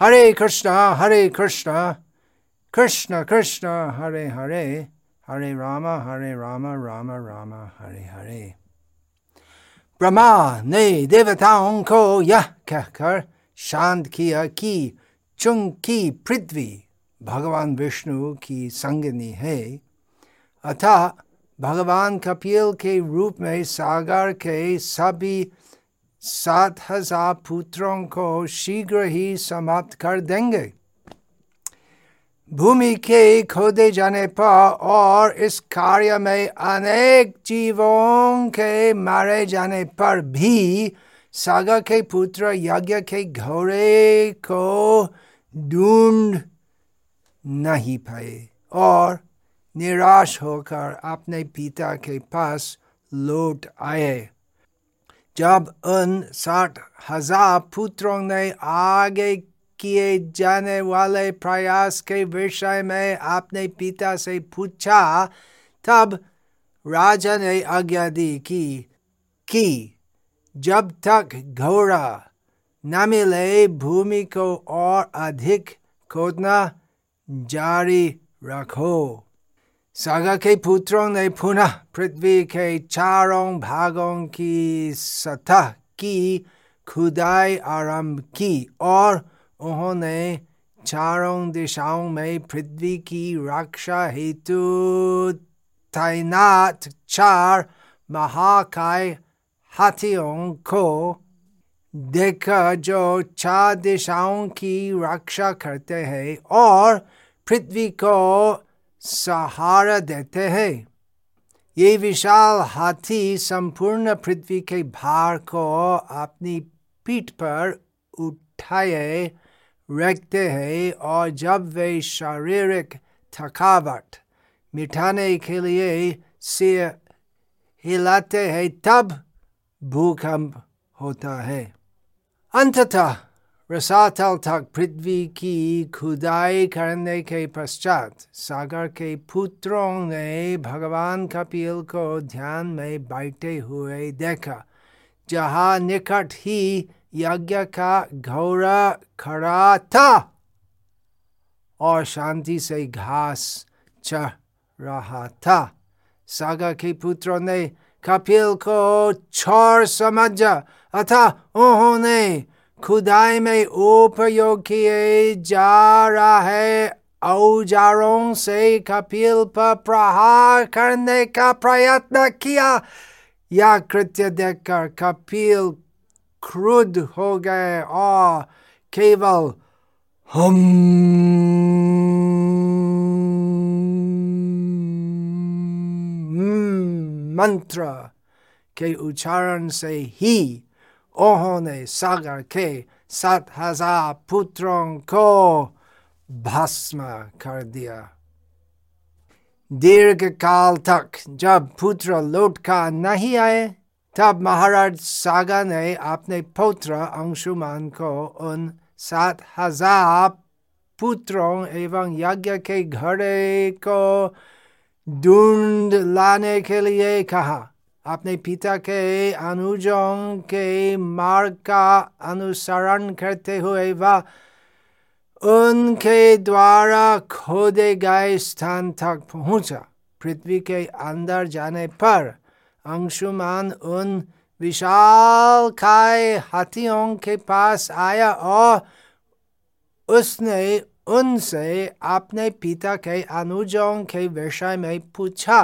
हरे कृष्णा हरे कृष्णा कृष्ण कृष्ण हरे हरे हरे राम हरे राम राम राम हरे हरे ब्रह्मा ने देवताओं को यह कहकर शांत किया कि चुंकी पृथ्वी भगवान विष्णु की संगनी है अतः भगवान कपिल के रूप में सागर के सभी सात हज़ार पुत्रों को शीघ्र ही समाप्त कर देंगे भूमि के खोदे जाने पर और इस कार्य में अनेक जीवों के मारे जाने पर भी सागर के पुत्र यज्ञ के घोड़े को ढूंढ नहीं पाए और निराश होकर अपने पिता के पास लौट आए जब उन साठ हज़ार पुत्रों ने आगे किए जाने वाले प्रयास के विषय में अपने पिता से पूछा, तब राजा ने आज्ञा दी कि कि जब तक घोड़ा न मिले, भूमि को और अधिक खोदना जारी रखो। सागा के पुत्रों ने पुनः पृथ्वी के चारों भागों की सतह की खुदाई आरंभ की और उन्होंने चारों दिशाओं में पृथ्वी की रक्षा हेतु तैनात चार महाकाय हाथियों को देखा जो चार दिशाओं की रक्षा करते हैं और पृथ्वी को सहारा देते हैं। ये विशाल हाथी संपूर्ण पृथ्वी के भार को अपनी पीठ पर उठाए रखते हैं और जब वे शारीरिक थकावट मिटाने के लिए सिर हिलाते हैं, तब भूकंप होता है। अंततः रसातल तक पृथ्वी की खुदाई करने के पश्चात सागर के पुत्रों ने भगवान कपिल को ध्यान में बैठे हुए देखा, जहाँ निकट ही यज्ञ का घोड़ा खड़ा था और शांति से घास चढ़ रहा था। सागर के पुत्रों ने कपिल को छोर समझा अथा उन्होंने खुदाई में उपयोग किए जा रहे औजारों से कपिल पर प्रहार करने का प्रयत्न किया। यह कृत्य देखकर कपिल क्रुद हो गए और केवल हम मंत्र के उच्चारण से ही उन्होंने सागर के सात हज़ार पुत्रों को भस्म कर दिया दीर्घ काल तक जब पुत्र लौट कर नहीं आए तब महाराज सागा ने अपने पुत्र अंशुमान को उन सात हज़ार पुत्रों एवं यज्ञ के घड़े को ढूंढ लाने के लिए कहा अपने पिता के अनुजों के मार्ग का अनुसरण करते हुए वह उनके द्वारा खोदे गए स्थान तक पहुँचा। पृथ्वी के अंदर जाने पर अंशुमान उन विशाल काय हाथियों के पास आया और उसने उनसे अपने पिता के अनुजों के विषय में पूछा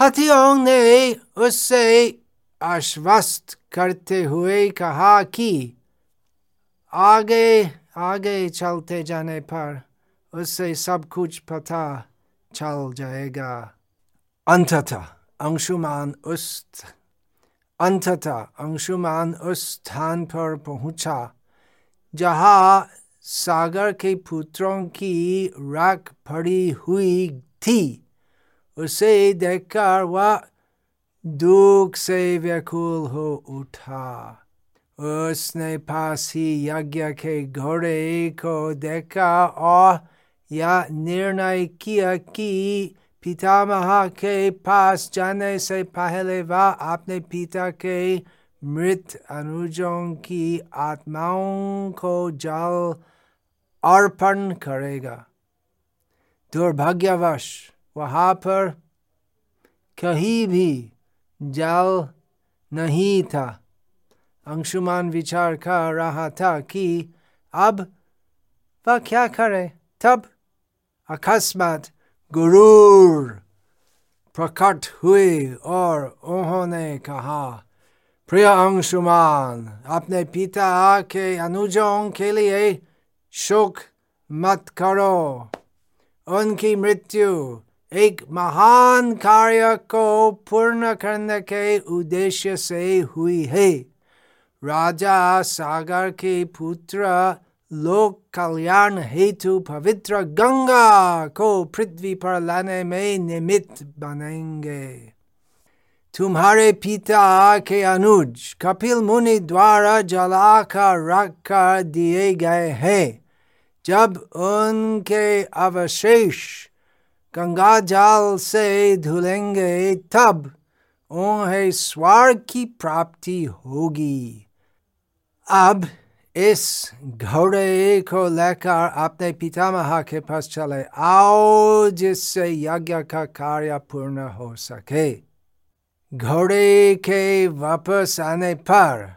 हथियों ने उससे आश्वस्त करते हुए कहा कि आगे आगे चलते जाने पर उससे सब कुछ पता चल जाएगा। अंततः अंशुमान उस, अंततः अंशुमान उस स्थान पर पहुँचा, जहाँ सागर के पुत्रों की राख पड़ी हुई थी। उसे देखकर वह दुख से व्याकुल हो उठा। उसने पास ही यज्ञ के घोड़े को देखा और यह निर्णय किया कि पितामह के पास जाने से पहले वह अपने पिता के मृत अनुजों की आत्माओं को जल अर्पण करेगा। दुर्भाग्यवश वहाँ पर कहीं भी जल नहीं था। अंशुमान विचार कर रहा था कि अब वह क्या करे? तब अकस्मात गुरूर प्रकट हुए और उन्होंने कहा, प्रिय अंशुमान, अपने पिता के अनुजों के लिए शोक मत करो। उनकी मृत्यु एक महान कार्य को पूर्ण करने के उद्देश्य से हुई है। राजा सागर के पुत्र लोक कल्याण हेतु पवित्र गंगा को पृथ्वी पर लाने में निमित्त बनेंगे। तुम्हारे पिता के अनुज कपिल मुनि द्वारा जलाकर रख कर दिए गए हैं। जब उनके अवशेष गंगा जल से धुलेंगे तब उन्हें स्वर्ग की प्राप्ति होगी। अब इस घोड़े को लेकर अपने पितामह के पास चले आओ, जिससे यज्ञ का कार्य पूर्ण हो सके। घोड़े के वापस आने पर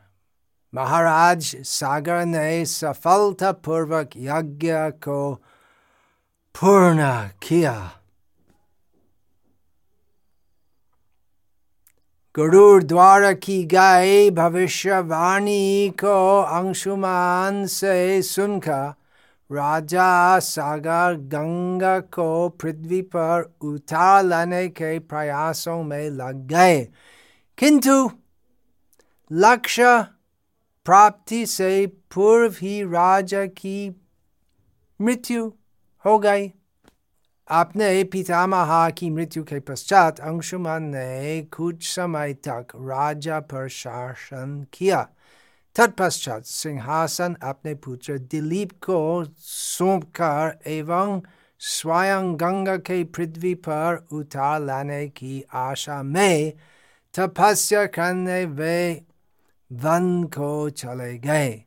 महाराज सागर ने सफलतापूर्वक यज्ञ को पूर्ण किया। गुरुर द्वारा की गई भविष्यवाणी को अंशुमान से सुनकर राजा सागर गंगा को पृथ्वी पर उतार लाने के प्रयासों में लग गए। किंतु लक्ष्य प्राप्ति से पूर्व ही राजा की मृत्यु हो गई। अपने पितामह की मृत्यु के पश्चात अंशुमान ने कुछ समय तक राजा पर शासन किया तत्पश्चात सिंहासन अपने पुत्र दिलीप को सौंपकर एवं स्वयं गंगा के पृथ्वी पर उतार लाने की आशा में तपस्या करने वे वन को चले गए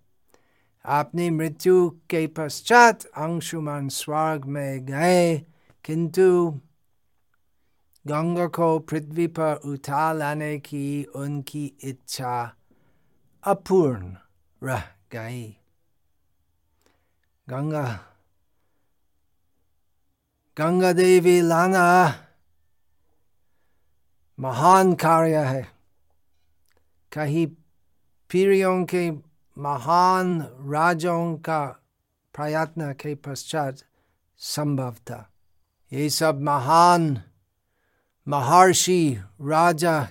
अपनी मृत्यु के पश्चात अंशुमान स्वर्ग में गए किंतु गंगा को पृथ्वी पर उठा लाने की उनकी इच्छा अपूर्ण रह गई। गंगा गंगा देवी लाना महान कार्य है। कहीं पीढ़ियों के महान राजों का प्रयत्न के पश्चात संभव था। ये सब महान, महर्षि, राजा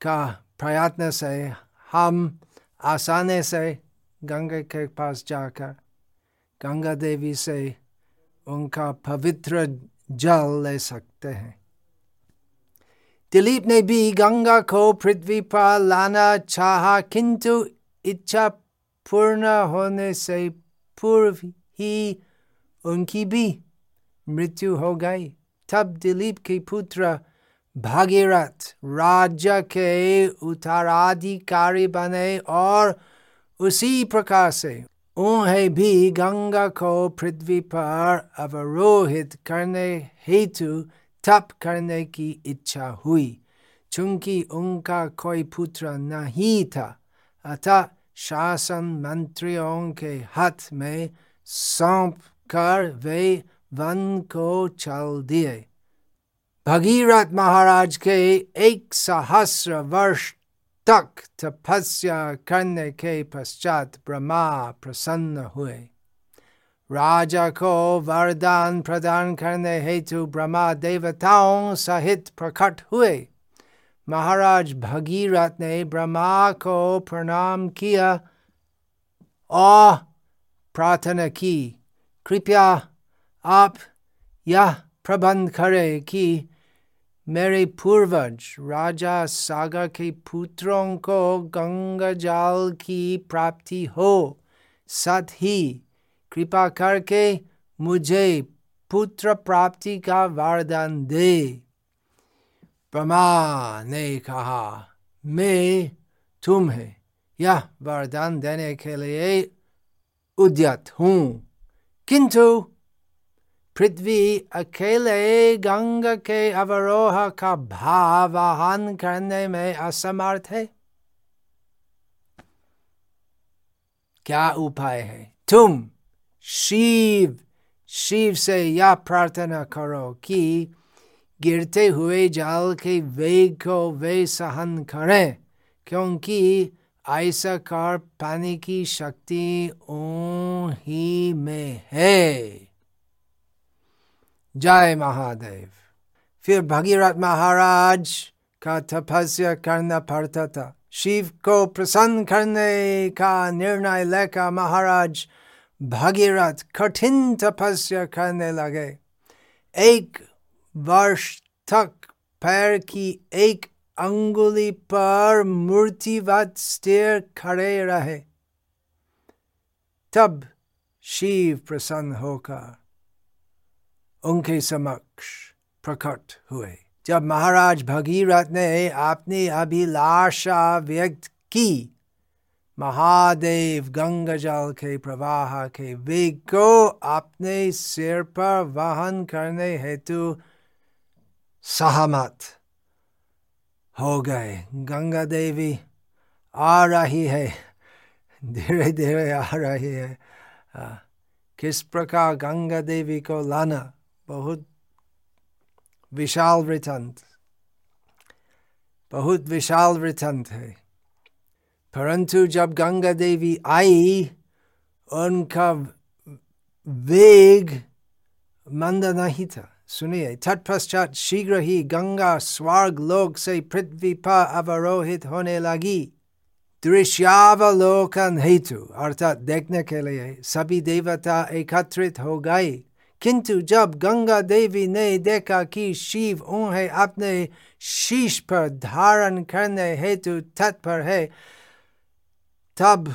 का प्रयत्न से हम आसानी से गंगा के पास जाकर गंगा देवी से उनका पवित्र जल ले सकते हैं। दिलीप ने भी गंगा को पृथ्वी पर लाना चाहा, किंतु इच्छा पूर्ण होने से पूर्व ही उनकी भी मृत्यु हो गई। तब दिलीप के पुत्र भागीरथ राज्य के उत्तराधिकारी बने और उसी प्रकार से उन्हें भी गंगा को पृथ्वी पर अवरोहित करने हेतु तप करने की इच्छा हुई। चूँकि उनका कोई पुत्र नहीं था, अतः शासन मंत्रियों के हाथ में सौंप कर वे वन को चल दिए भगीरथ महाराज के एक सहस्र वर्ष तक तपस्या करने के पश्चात ब्रह्मा प्रसन्न हुए राजा को वरदान प्रदान करने हेतु ब्रह्मा देवताओं सहित प्रकट हुए महाराज भगीरथ ने ब्रह्मा को प्रणाम किया और प्रार्थना की कृपया आप यह प्रबंध करें कि मेरे पूर्वज राजा सागर के पुत्रों को गंगा जल की प्राप्ति हो साथ ही कृपा करके मुझे पुत्र प्राप्ति का वरदान दे ब्रह्मा ने कहा मैं तुम्हें यह वरदान देने के लिए उद्यत हूँ किंतु पृथ्वी अकेले गंगा के अवरोह का भावाहन करने में असमर्थ है। क्या उपाय है? तुम, शिव शिव से यह प्रार्थना करो कि गिरते हुए जल के वेग को वे सहन करें, क्योंकि ऐसा कर पाने की शक्ति ही में है। जय महादेव फिर भगीरथ महाराज का तपस्या करना पड़ता था शिव को प्रसन्न करने का निर्णय लेकर महाराज भगीरथ कठिन तपस्या करने लगे एक वर्ष तक पैर की एक अंगुली पर मूर्तिवत स्थिर खड़े रहे तब शिव प्रसन्न होकर उनके समक्ष प्रकट हुए। जब महाराज भगीरथ ने अपनी अभिलाषा व्यक्त की, महादेव गंगा जल के प्रवाह के वेग को अपने सिर पर वहन करने हेतु सहमत हो गए। गंगा देवी आ रही है। धीरे धीरे आ रही है। किस प्रकार गंगा देवी को लाना बहुत विशाल वृतंत बहुत विशाल वृतंत है। परंतु जब गंगा देवी आई, उनका वेग मंद नहीं था। सुनिए, तत्पश्चात शीघ्र ही गंगा स्वर्ग लोक से पृथ्वी पर अवरोहित होने लगी। दृश्यावलोकन हेतु, अर्थात देखने के लिए सभी देवता एकत्रित हो गए। किंतु जब गंगा देवी ने देखा कि शिव उन्हें अपने शीश पर धारण करने हेतु तत्पर है, तब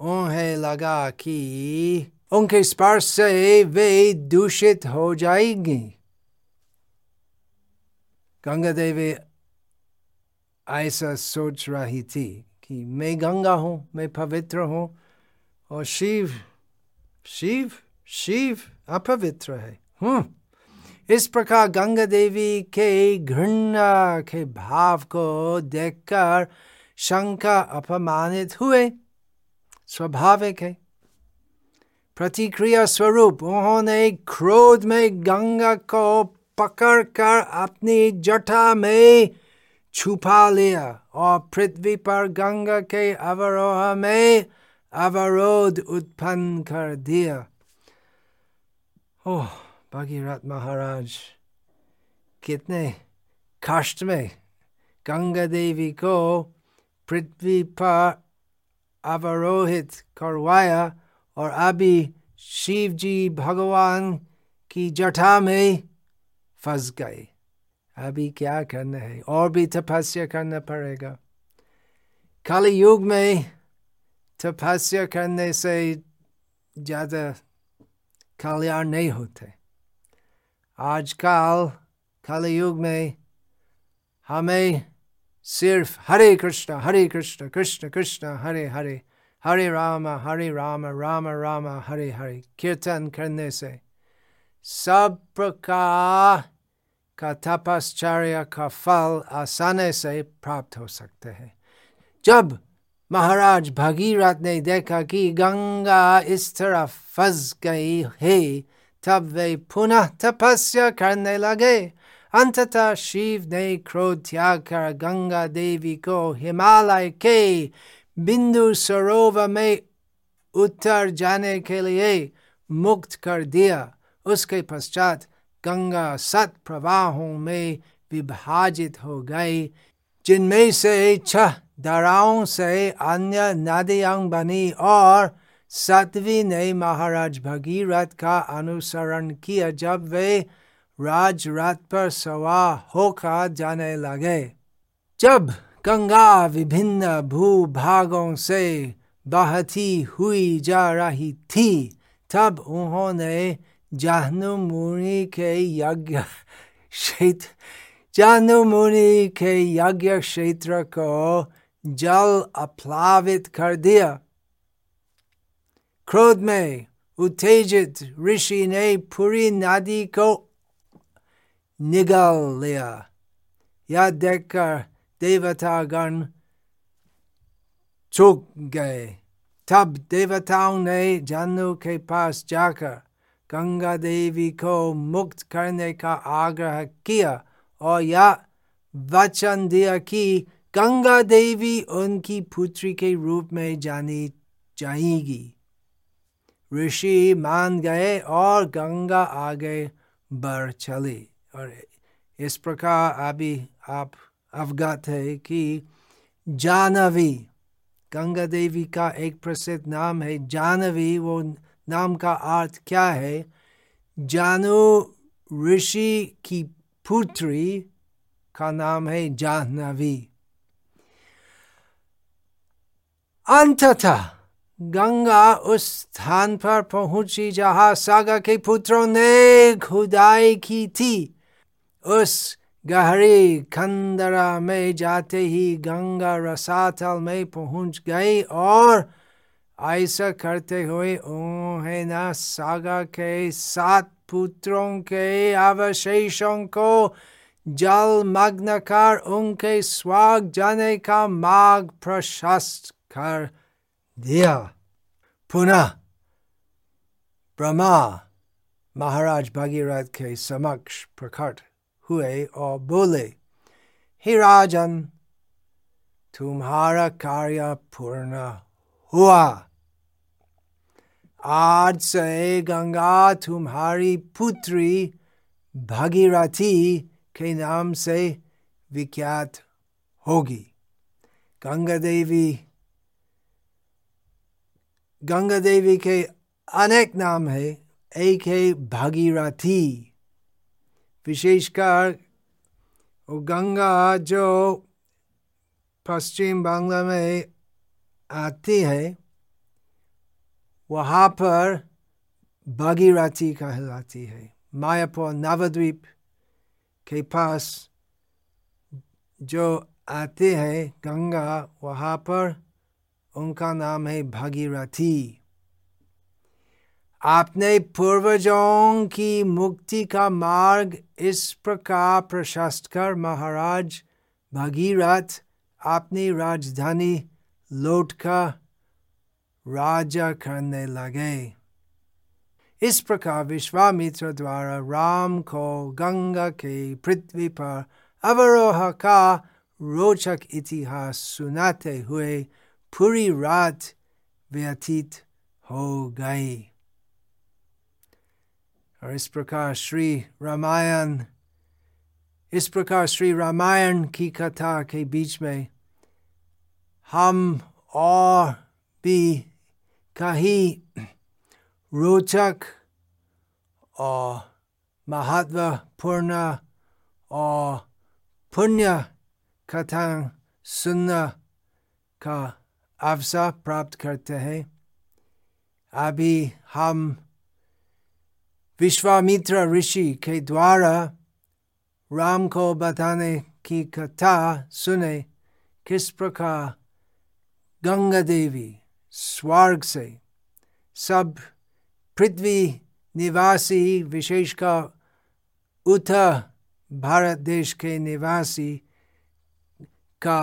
उन्हें लगा कि उनके स्पर्श से वे दूषित हो जाएँगी। गंगा देवी ऐसा सोच रही थी कि मैं गंगा हूँ, मैं पवित्र हूँ और शिव शिव शिव अपवित्र है। हम्म इस प्रकार गंगा देवी के घृणा के भाव को देखकर शंका अपमानित हुए। स्वाभाविक है। प्रतिक्रिया स्वरूप उन्होंने क्रोध में गंगा को पकड़कर अपनी जटा में छुपा लिया और पृथ्वी पर गंगा के अवरोह में अवरोध उत्पन्न कर दिया। ओह भगीरथ महाराज कितने कष्ट में गंगा देवी को पृथ्वी पर अवरोहित करवाया और अभी शिव जी भगवान की जटा में फंस गए अभी क्या करना है और भी तपस्या करना पड़ेगा कल युग में तपस्या करने से ज़्यादा कल्याण नहीं होते। आजकल कल युग में हमें सिर्फ़ हरे कृष्ण हरे कृष्ण कृष्ण कृष्ण, हरे हरे हरे राम हरे राम राम राम, हरे हरे, कीर्तन करने से सब प्रकार का तपश्चर्य का फल आसानी से प्राप्त हो सकते हैं। जब महाराज भगीरथ ने देखा कि गंगा इस तरह फंस गई है तब वे पुनः तपस्या करने लगे अंततः शिव ने क्रोध त्याग कर गंगा देवी को हिमालय के बिंदु सरोवर में उतर जाने के लिए मुक्त कर दिया उसके पश्चात गंगा सत प्रवाहों में विभाजित हो गई जिनमें से छह धाराओं से अन्य नदियाँ बनी और सतवी ने महाराज भगीरथ का अनुसरण किया जब वे राजरथ पर सवार होकर जाने लगे जब गंगा विभिन्न भूभागों से बहती हुई जा रही थी तब उन्होंने जाहनु मुनि के यज्ञ क्षेत्र जाहनु मुनि के यज्ञ क्षेत्र को जल अप्लावित कर दिया क्रोध में उत्तेजित ऋषि ने पूरी नदी को निगल लिया यह देखकर देवतागण चुक गए तब देवताओं ने जानु के पास जाकर गंगा देवी को मुक्त करने का आग्रह किया और यह वचन दिया कि गंगा देवी उनकी पुत्री के रूप में जानी जाएगी। ऋषि मान गए और गंगा आगे बढ़ चली। और इस प्रकार अभी आप अवगत है कि जानवी, गंगा देवी का एक प्रसिद्ध नाम है। जानवी, वो नाम का अर्थ क्या है? जानो ऋषि की पुत्री का नाम है जाह्नवी अंततः गंगा उस स्थान पर पहुँची जहाँ सागर के पुत्रों ने खुदाई की थी उस गहरी खंदरा में जाते ही गंगा रसातल में पहुँच गई और ऐसा करते हुए उन्हें न सागर के सात पुत्रों के अवशेषों को जल मग्न कर उनके स्वाग जाने का मार्ग प्रशस्त कर दिया पुनः ब्रह्मा महाराज भगीरथ के समक्ष प्रकट हुए और बोले हे राजन तुम्हारा कार्य पूर्ण हुआ आज से गंगा तुम्हारी पुत्री भगीरथी के नाम से विख्यात होगी गंगा देवी गंगा देवी के अनेक नाम है। एक है भागीरथी। विशेषकर वो गंगा जो पश्चिम बांग्ला में आती है, वहाँ पर भागीरथी कहलाती है। मायापुर नवद्वीप के पास जो आते हैं गंगा, वहाँ पर उनका नाम है भागीरथी। आपने पूर्वजों की मुक्ति का मार्ग इस प्रकार प्रशस्त कर, महाराज, भागीरथ, अपनी राजधानी लौटकर राजा करने लगे। इस प्रकार विश्वामित्र द्वारा राम को गंगा के पृथ्वी पर अवरोह का रोचक इतिहास सुनाते हुए पूरी रात व्यतीत हो गई। और इस प्रकार श्री रामायण, इस प्रकार श्री रामायण की कथा के बीच में हम और भी कहीं रोचक और महत्वपूर्ण और पुण्य कथा सुनने का अवसर प्राप्त करते हैं। अभी हम विश्वामित्र ऋषि के द्वारा राम को बताने की कथा सुने, किस प्रकार गंगा देवी स्वर्ग से सब पृथ्वी निवासी विशेषकर उत्तर भारत देश के निवासी का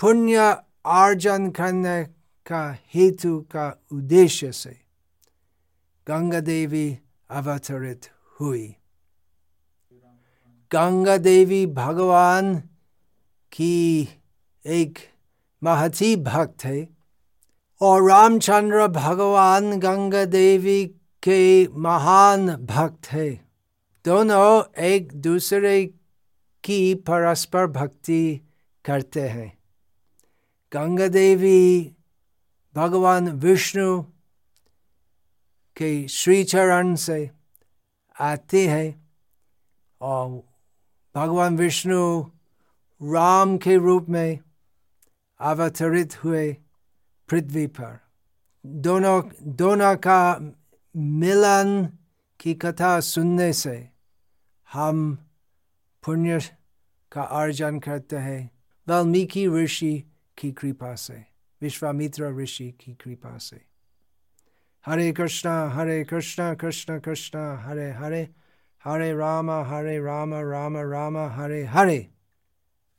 पुण्य अर्जन करने का हेतु का उद्देश्य से गंगा देवी अवतरित हुई गंगा देवी भगवान की एक महती भक्त है और रामचंद्र भगवान गंगा देवी के महान भक्त है दोनों एक दूसरे की परस्पर भक्ति करते हैं गंगा देवी भगवान विष्णु के श्री चरण से आते हैं और भगवान विष्णु राम के रूप में अवतरित हुए पृथ्वी पर दोनों दोनों का मिलन की कथा सुनने से हम पुण्य का अर्जन करते हैं वाल्मीकि ऋषि की कृपा से विश्वामित्र ऋषि की कृपा से हरे कृष्णा हरे कृष्णा कृष्ण कृष्ण हरे हरे हरे राम हरे राम राम राम हरे हरे